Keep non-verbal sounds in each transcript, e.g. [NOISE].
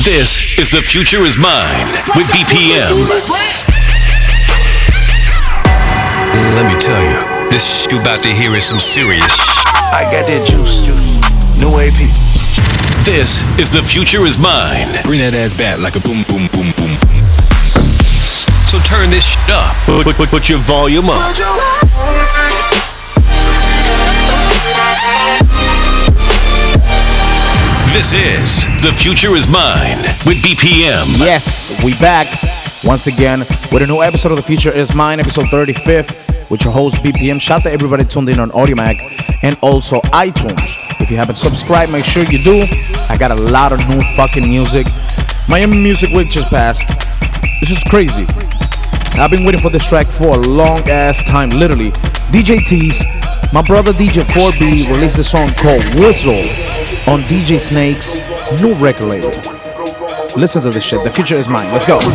This is The Future Is Mine with BPM. Let me tell you, this sh- you about to hear is some serious. I got that juice, juice. New AP. This is The Future Is Mine. Bring that ass back like a boom, boom, boom, boom. So turn this shit up. Put, put, put your volume up. This is The Future Is Mine with BPM. Yes, we back once again with a new episode of The Future Is Mine, episode 35th, with your host BPM. Shout out to everybody tuned in on Audiomack and also iTunes. If you haven't subscribed, make sure you do. I got a lot of new fucking music. Miami Music Week just passed. This is crazy. I've been waiting for this track for a long ass time, literally. DJ Tease, my brother DJ 4B released a song called Whistle on DJ Snake's new record label. Listen to this shit. The future is mine. Let's go. She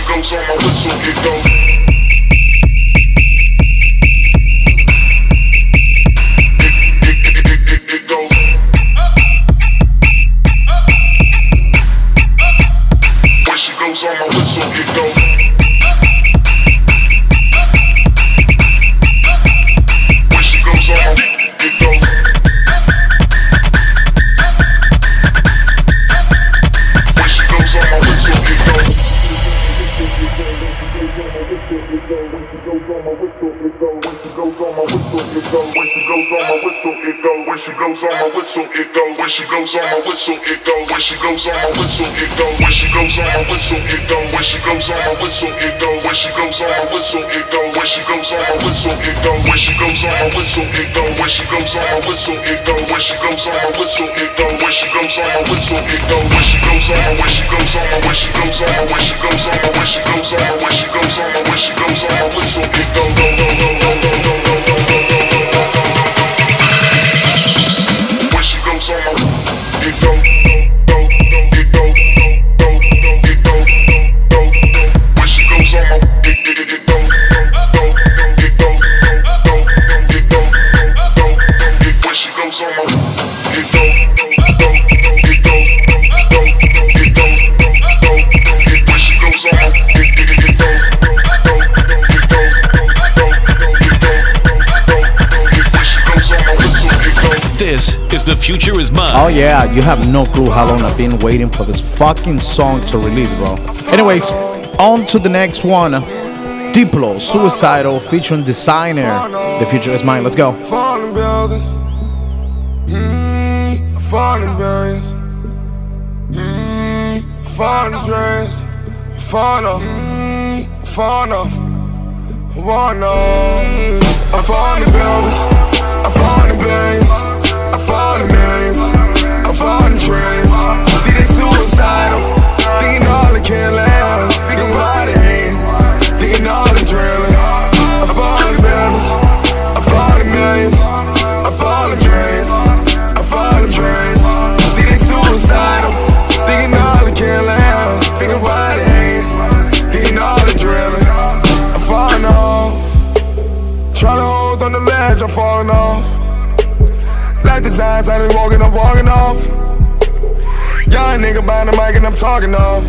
goes on my whistle, it goes she goes on, where she goes on, where she goes on, where she goes on, where she goes on, where she goes on goes on my. When she goes on my whistle, it go. Go. Go. Go. Go. Go. Go go go go go go go go go. When she goes on my it go This The Future Is Mine. Oh yeah, you have no clue how long I've been waiting for this fucking song to release, bro. Anyways, on to the next one. Diplo, Suicidal, featuring Desiigner. The future is mine. Let's go. Falling buildings. Mm, falling billions. Mm, falling dreams. Falling off. Mm, falling off. Falling off. I'm falling buildings. I'm falling billions. Dreams. See they suicidal. Thinking all they can last. Thinking about it ain't. Thinking all the drilling. I'm falling buildings. I'm falling millions. I'm falling dreams. I'm falling dreams. See they suicidal. Thinking all they can last. Thinking about it ain't. Thinking all the drilling. I'm falling off. Tryna hold on the ledge. I'm falling off. Like designs, I been walking, I'm walking off. Young nigga behind the mic and I'm talking off.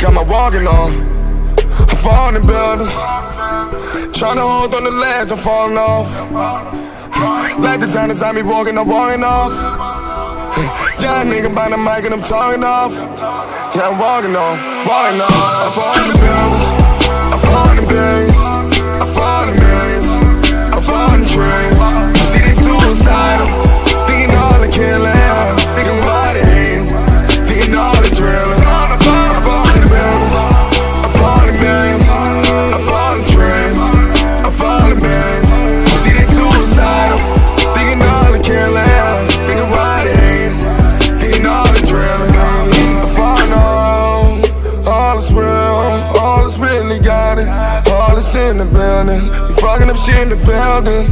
Got my walking on. I'm falling buildings. Trying to hold on the ledge, I'm falling off. Like designers, I be walking, I'm walking off. Young nigga behind the mic and I'm talking off. Yeah, I'm walking off, walking off. I'm falling buildings. I'm falling billions. I'm falling millions. I'm falling dreams. See they suicidal. Thinking all the killing. The building. We fucking up shit in the building.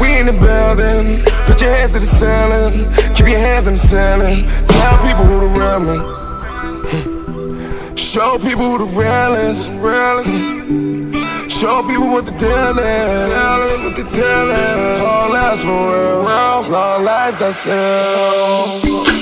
We in the building. Put your hands to the ceiling. Keep your hands in the ceiling. Tell people who the real me. Show people who the real is. Show people what the deal is. Tell them what the deal is. All last for real. Long life, that's it.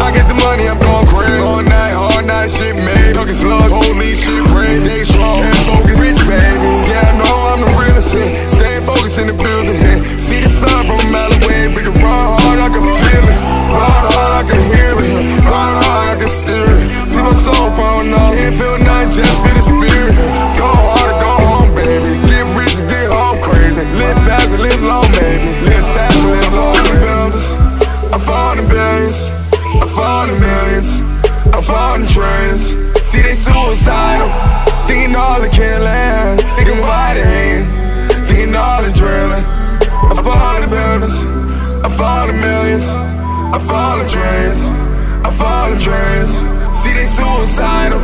I get the money, I'm going crazy. All night, all night, shit made. Talking slugs, holy shit raised. Stay strong, and focus, rich baby. Yeah, I know I'm the realest. Shit. Stay focused in the building. Yeah. See the sun from a mile away. We can run hard, I can feel it. Run hard, I can hear it. Run hard, I can steer it. See my soul falling off. Can't feel nothing, just feel the spirit. Go hard or go home, baby. Thinking all the killing, thinking why ain't, thinking all the drilling. I fall in buildings, I fall in millions, I fall in trains, I fall in trains. See, they suicidal,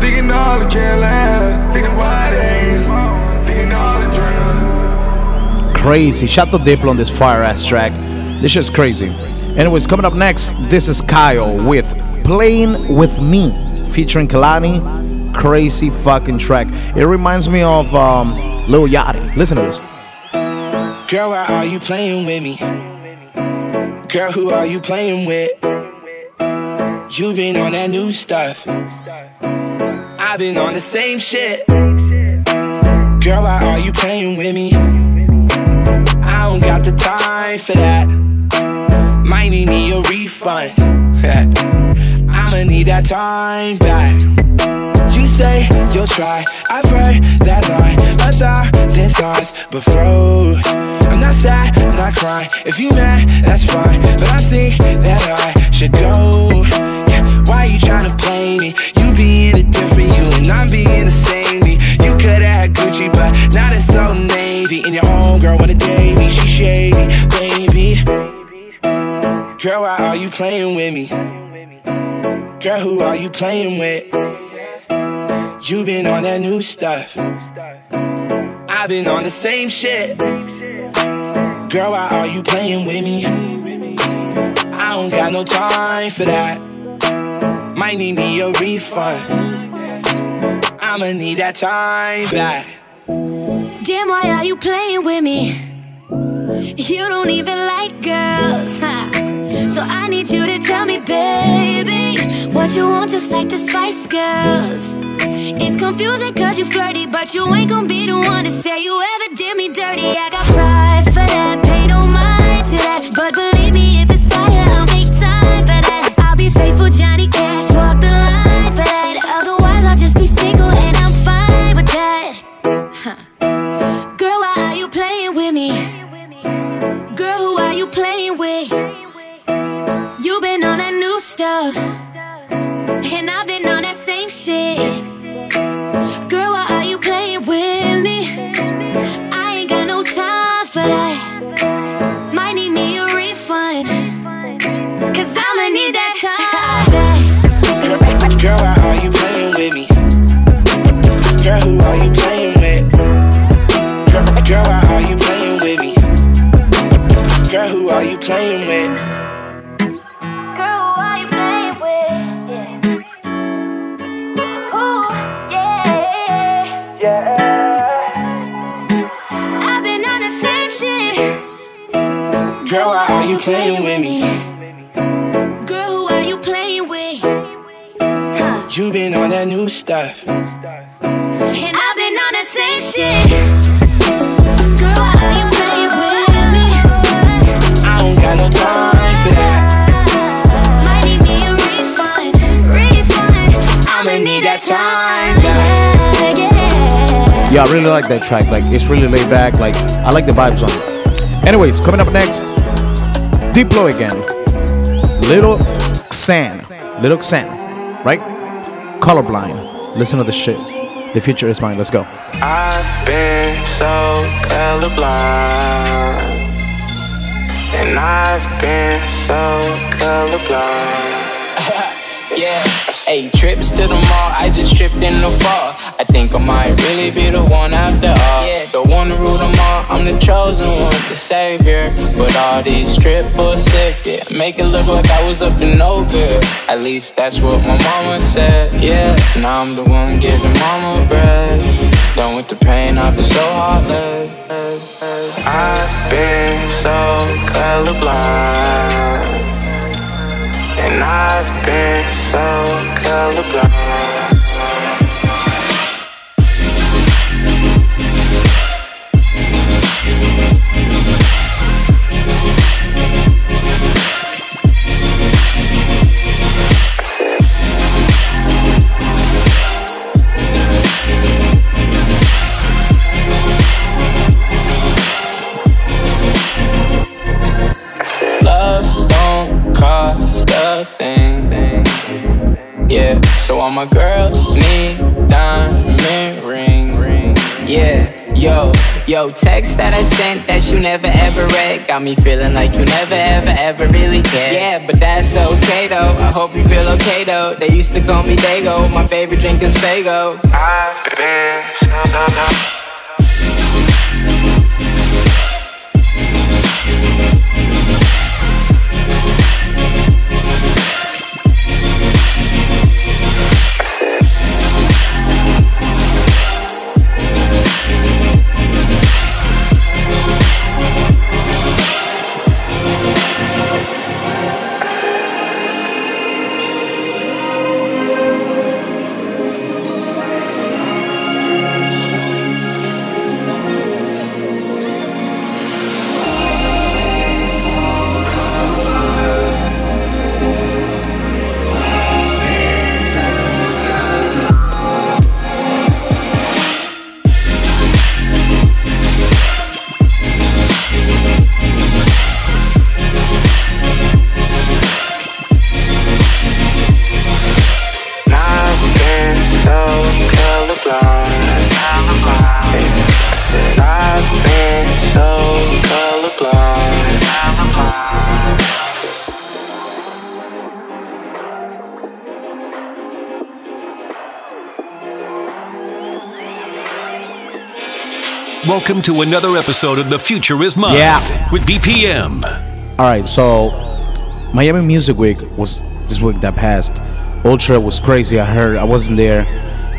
thinking all the killing, thinking why ain't, thinking all the drilling. Crazy. Shut the Diplo on this fire ass track. This shit's crazy. Anyways, coming up next, this is Kyle with Playing With Me featuring Kehlani. Crazy fucking track. It reminds me of um, Lil Yachty. Listen to this. Girl, why are you playing with me? Girl, who are you playing with? You been on that new stuff. I've been on the same shit. Girl, why are you playing with me? I don't got the time for that. Might need me a refund. [LAUGHS] I'ma need that time back. Say you'll try. I've heard that line a thousand times before. I'm not sad, I'm not crying. If you mad, that's fine. But I think that I should go. Yeah, why you trying to play me? You being a different you, and I'm being the same me. You coulda had Gucci, but now it's so navy. And your homegirl wanna date me, she shady, baby. Girl, why are you playing with me? Girl, who are you playing with? You been on that new stuff. I've been on the same shit. Girl, why are you playing with me? I don't got no time for that. Might need me a refund. I'ma need that time back. Damn, why are you playing with me? You don't even like girls, huh? So I need you to tell me, baby, what you want, just like the Spice Girls. It's confusing cause you flirty, but you ain't gonna be the one to say you ever did me dirty. I got pride for that, pay no mind to that. But believe playing with me? Girl, who are you playing with? Huh. You been on that new stuff. And I've been on the same shit. Girl, why are you playing with me? I don't got no time for that. Might need me a refund. Refund. I'ma need that time back. Yeah, yeah. Yeah, I really like that track. Like, it's really laid back. Like, I like the vibes on it. Anyways, coming up next, Diplo again. Little Xan. Little Xan, right? Colorblind. Listen to the shit. The future is mine. Let's go. I've been so colorblind, and I've been so colorblind. [LAUGHS] Yeah, hey, trips to the mall, I just tripped in the fall. I think I might really be the one after all. Yeah, the one to rule them all, I'm the chosen one, the savior. But all these triple six, yeah, make it look like I was up to no good. At least that's what my mama said. Yeah, now I'm the one giving mama bread. Done with the pain, I've been so heartless. I've been so colorblind. And I've been so colorblind. Got me feeling like you never ever ever really cared. Yeah, but that's okay though. I hope you feel okay though. They used to call me Dago. My favorite drink is Faygo. I've been so, so, so. Welcome to another episode of The Future Is Mine Yeah. with BPM. All right, so Miami Music Week was this week that passed. Ultra was crazy. I heard I wasn't there.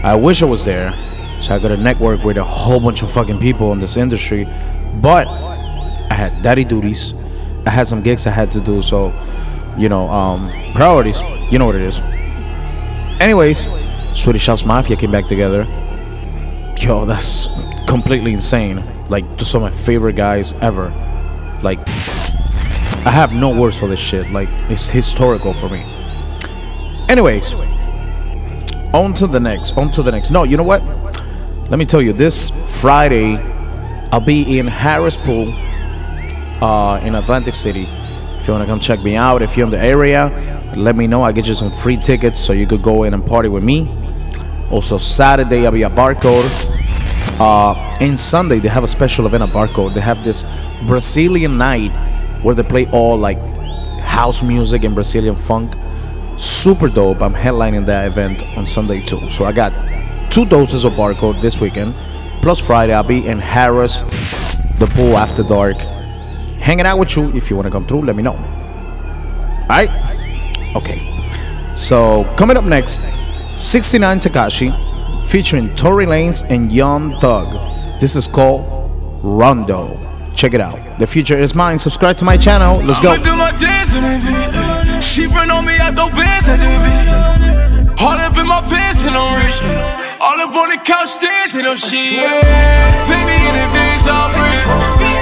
I wish I was there. So I got to network with a whole bunch of fucking people in this industry. But I had daddy duties. I had some gigs I had to do. So, you know, um, priorities. You know what it is. Anyways, Swedish House Mafia came back together. Yo, that's completely insane. Like, just some of my favorite guys ever. Like, I have no words for this shit. Like, it's historical for me. Anyways, on to the next. On to the next. No, you know what? Let me tell you, this Friday, I'll be in Harrah's Pool, uh, in Atlantic City. If you wanna come check me out, if you're in the area, let me know. I'll get you some free tickets so you could go in and party with me. Also, Saturday, I'll be at Barcode. Uh, and Sunday, they have a special event at Barcode. They have this Brazilian night where they play all like house music and Brazilian funk. Super dope. I'm headlining that event on Sunday too. So I got two doses of Barcode this weekend. Plus Friday, I'll be in Harrah's, the pool after dark. Hanging out with you. If you want to come through, let me know. Alright? Okay. So coming up next, 69 Tekashi featuring Tory Lanez and Young Thug. This is called Rondo. Check it out. The future is mine. Subscribe to my channel. Let's go. She on me. All up in my pants and I'm rich. All up on the couch dancing on shit. In all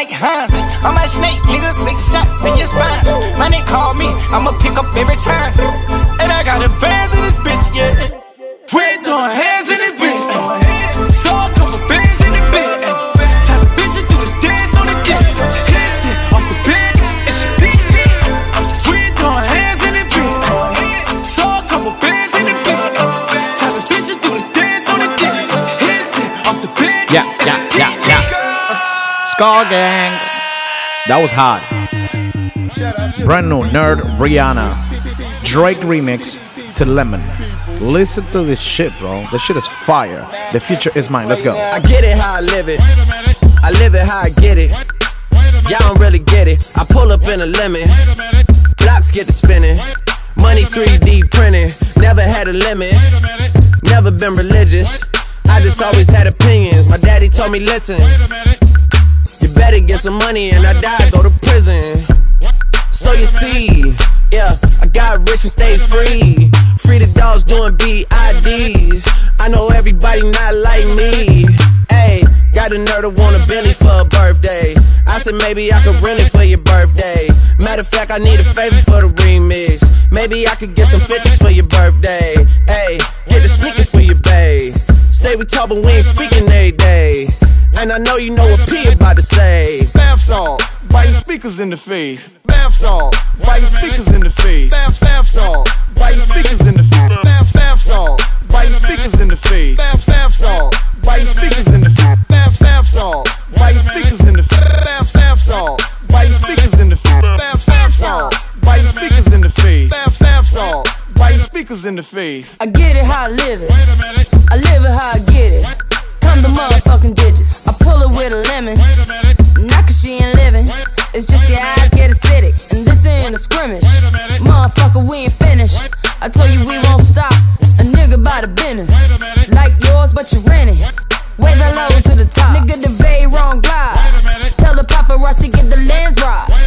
like Hans. I'm a snake, nigga, six shots in your spine. Money call me, I'ma pick up every time. And I got a bands in this bitch, yeah. We're hands in this bitch. So a couple bands in the bed. Tell the bitch to do the dance on the dick. Hands it off the bed, and she beat me. We're throwing hands in the bed. So a couple bands in the bed. Tell the bitch to do the dance on the dick. Hands it off the bed. Yeah, yeah, yeah, yeah. Skull Gang. That was hot. Brand new Nerd Rihanna. Drake remix to Lemon. Listen to this shit, bro. This shit is fire. The future is mine. Let's go. I get it how I live it. I live it how I get it. Y'all don't really get it. I pull up in a lemon. Blocks get to spinning. Money 3D printing. Never had a limit. Never been religious. I just always had opinions. My daddy told me, listen. You better get some money and I die, go to prison. So you see, yeah, I got rich and stay free. Free the dogs doing BIDs. I know everybody not like me. Hey, got a nerd to want a Bentley for a birthday. I said maybe I could rent it for your birthday. Matter of fact, I need a favor for the remix. Maybe I could get some 50s for your birthday. Hey, get a sneaker for your bae. Say we talk, but we ain't speaking every day. And I know you know what P about to say. Bath salt, biting speakers in the face. Bath salt, biting speakers in the face. Bath, bath salt, biting speakers in the face. Bath, bath salt, biting speakers in the face. Bath, bath salt, biting speakers in the face. Bath, bath salt, biting speakers in the face. Bath, bath salt, biting speakers in the face. Bath, bath salt, biting speakers in the face. Bath, bath salt, biting speakers in the face. I get it how I live it. I live it how I get it. Come the motherfucking digits. I pull it with a lemon. Not cause she ain't living. It's just your eyes get acidic. And this ain't a scrimmage. Motherfucker, we ain't finished. I told you we won't stop. A nigga by the business. Like yours, but you rent it. Way the low to the top. Nigga, the very wrong glide. Tell the paparazzi get the lens right.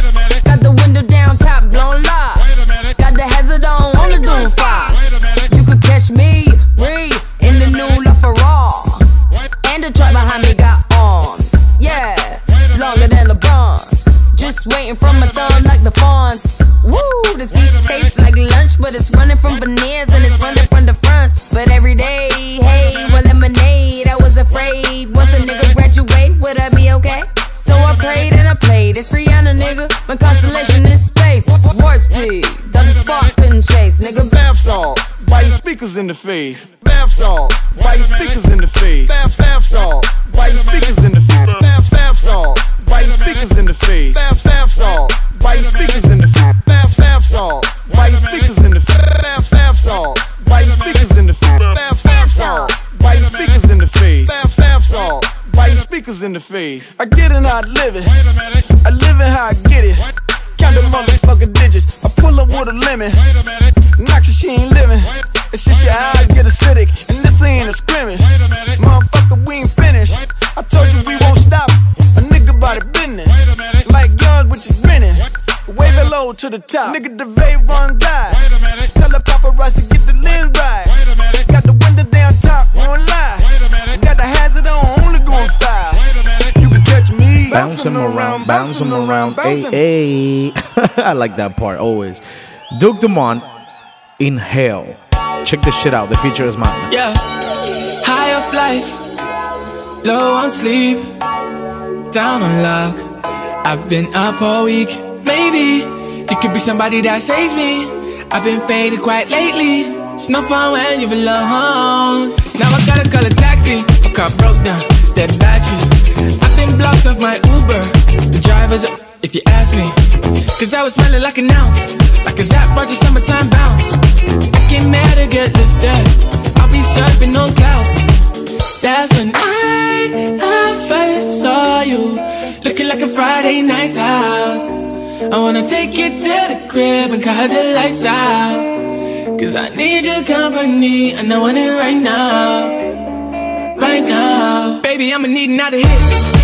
Speakers in the face. I get it how I live it. I live it how I get it. Count the motherfucking digits. I pull up with a lemon. Knock she ain't living. It's just your eyes get acidic. And this ain't a scrimmage. Motherfucker, we ain't finished. I told you we won't stop. A nigga by the business. Like yours, which is grinning. Wave it low to the top. Nigga, the vape run glide. Tell the paparazzi get the lens right. Got the window down top, won't lie. Got the hazard on, only going five. Bounce him around, bounce him around. Hey, hey. [LAUGHS] I like that part always. Duke Dumont, Inhale. Check this shit out. The future is mine. Yeah. High up life, low on sleep, down on luck. I've been up all week. Maybe you could be somebody that saves me. I've been faded quite lately. It's no fun when you're alone. Now I gotta call a taxi. My car broke down, dead battery. Blocked off my Uber. The driver's up, if you ask me. Cause I was smelling like an ounce. Like a Zap your summertime bounce. I get mad to get lifted. I'll be surfing on clouds. That's when I, I first saw you. Looking like a Friday night's house. I wanna take you to the crib and cut the lights out. Cause I need your company and I want it right now. Right now. Baby, I'ma need another hit.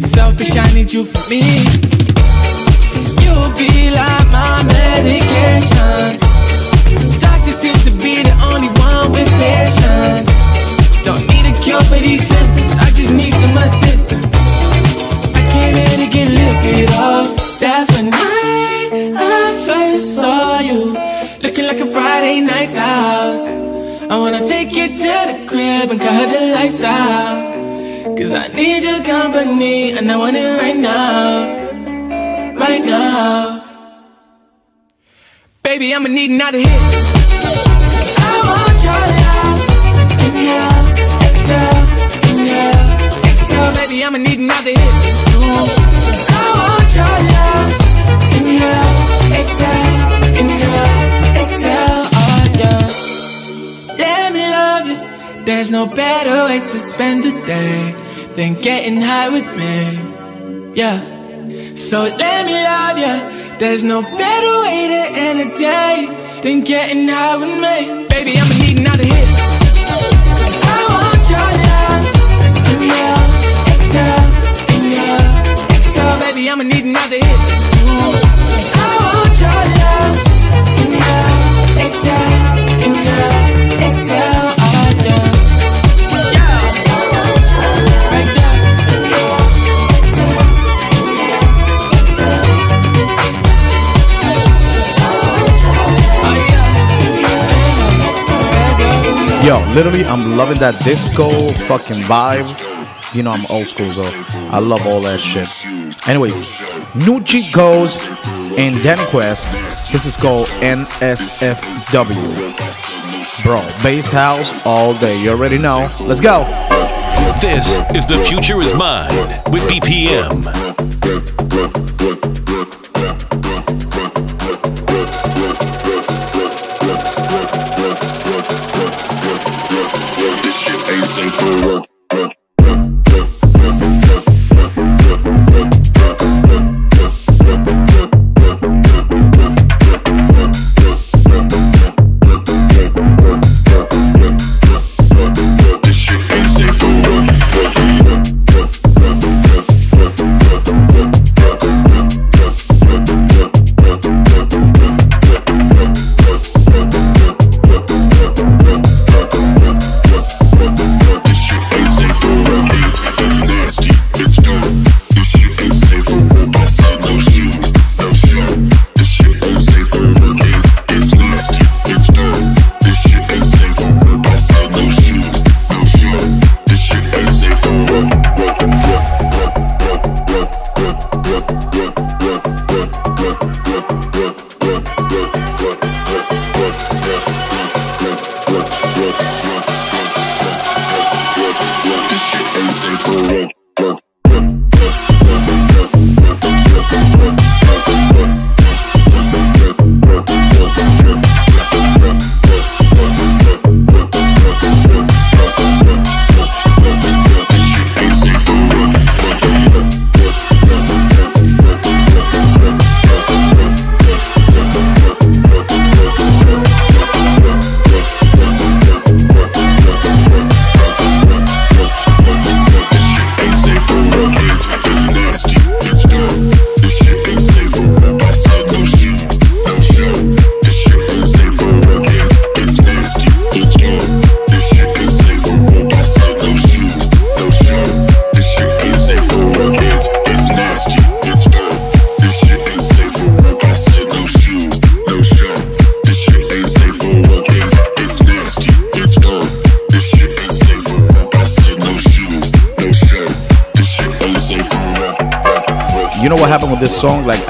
Selfish, I need you for me. You'll be like my medication. Doctor seems to be the only one with patience. Don't need a cure for these symptoms, I just need some assistance. I came here to get lifted up. That's when I, I first saw you, looking like a Friday night's house. I wanna take you to the crib and cut the lights out. Cause I need your company and I want it right now. Right now. Baby, I'ma need another hit. I want your love. Inhale, exhale, inhale, exhale. Baby, I'ma need another hit. I want your love. Exhale, exhale. Oh yeah. Let me love you. There's no better way to spend the day than getting high with me. Yeah. So let me love you. There's no better way to end a day than getting high with me. Baby, I'ma need another hit. I want your love. Inhale, exhale, inhale, exhale. Baby, I'ma need another hit. Literally, I'm loving that disco fucking vibe. You know, I'm old school, so I love all that shit. Anyways, Nucci goes and Danny Quest. This is called NSFW. Bro, bass house all day. You already know. Let's go. This is The Future Is Mine with BPM.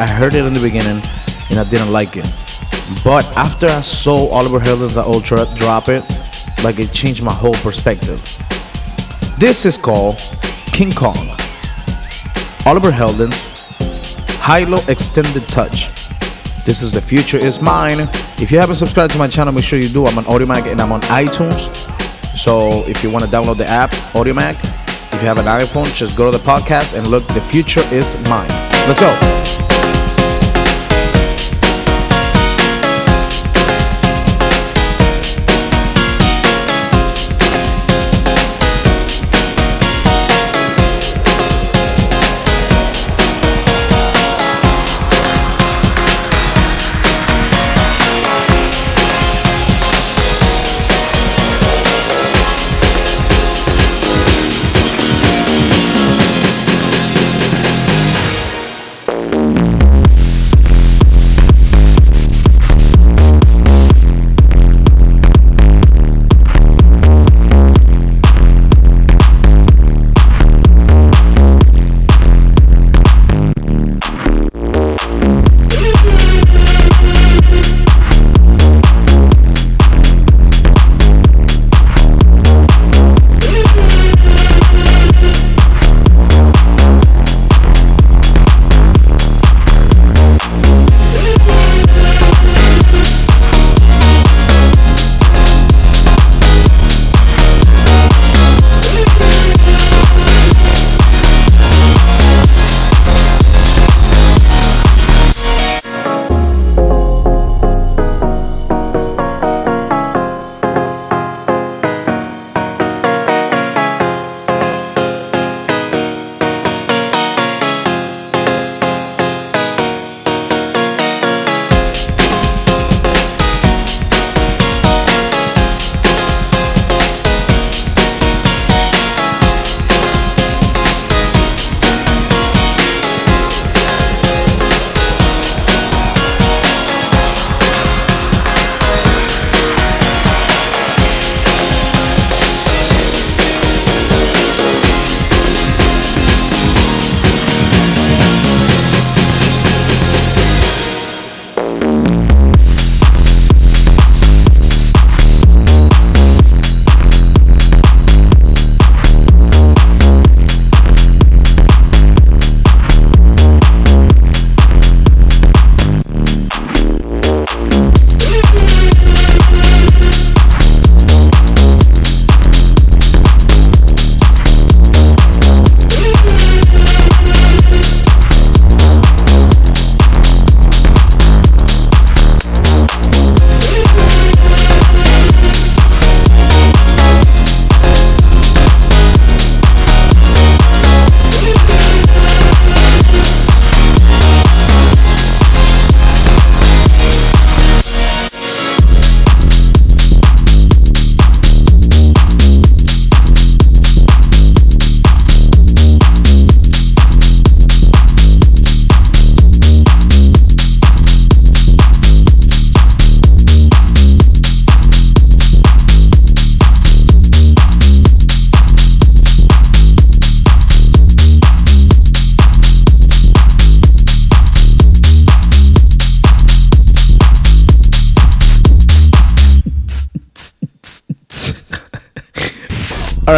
I heard it in the beginning and I didn't like it. But after I saw Oliver Heldens at Ultra drop it, like, it changed my whole perspective. This is called King Kong. Oliver Heldens, Hilo Extended Touch. This is The Future Is Mine. If you haven't subscribed to my channel, make sure you do. I'm on Audiomack and I'm on iTunes. So if you want to download the app, Audiomack, if you have an iPhone, just go to the podcast and look. The Future Is Mine. Let's go.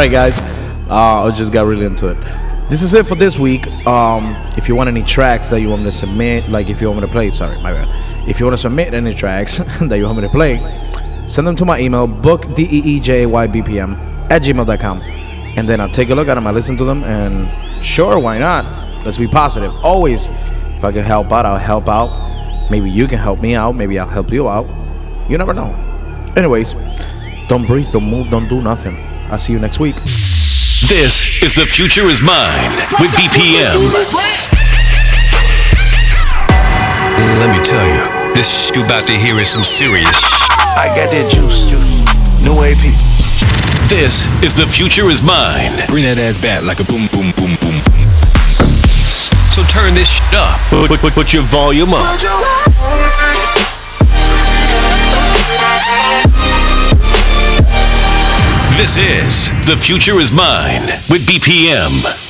Right, guys. Uh, I just got really into it. This is it for this week. Um, if you want any tracks that you want me to submit, like if you want me to play, sorry, my bad. If you want to submit any tracks [LAUGHS] that you want me to play, send them to my email, bookdeejaybpm at gmail.com. And then I'll take a look at them, I listen to them, and sure, why not? Let's be positive. Always, if I can help out, I'll help out. Maybe you can help me out. Maybe I'll help you out. You never know. Anyways, don't breathe, don't move, don't do nothing. I'll see you next week. This is The Future Is Mine with BPM. Let me tell you, this you about to hear is some serious. I got that juice. New AP. This is The Future Is Mine. Bring that ass back like a boom, boom, boom, boom. So turn this shit up. Put, put, put, put your volume up. This is The Future Is Mine with BPM.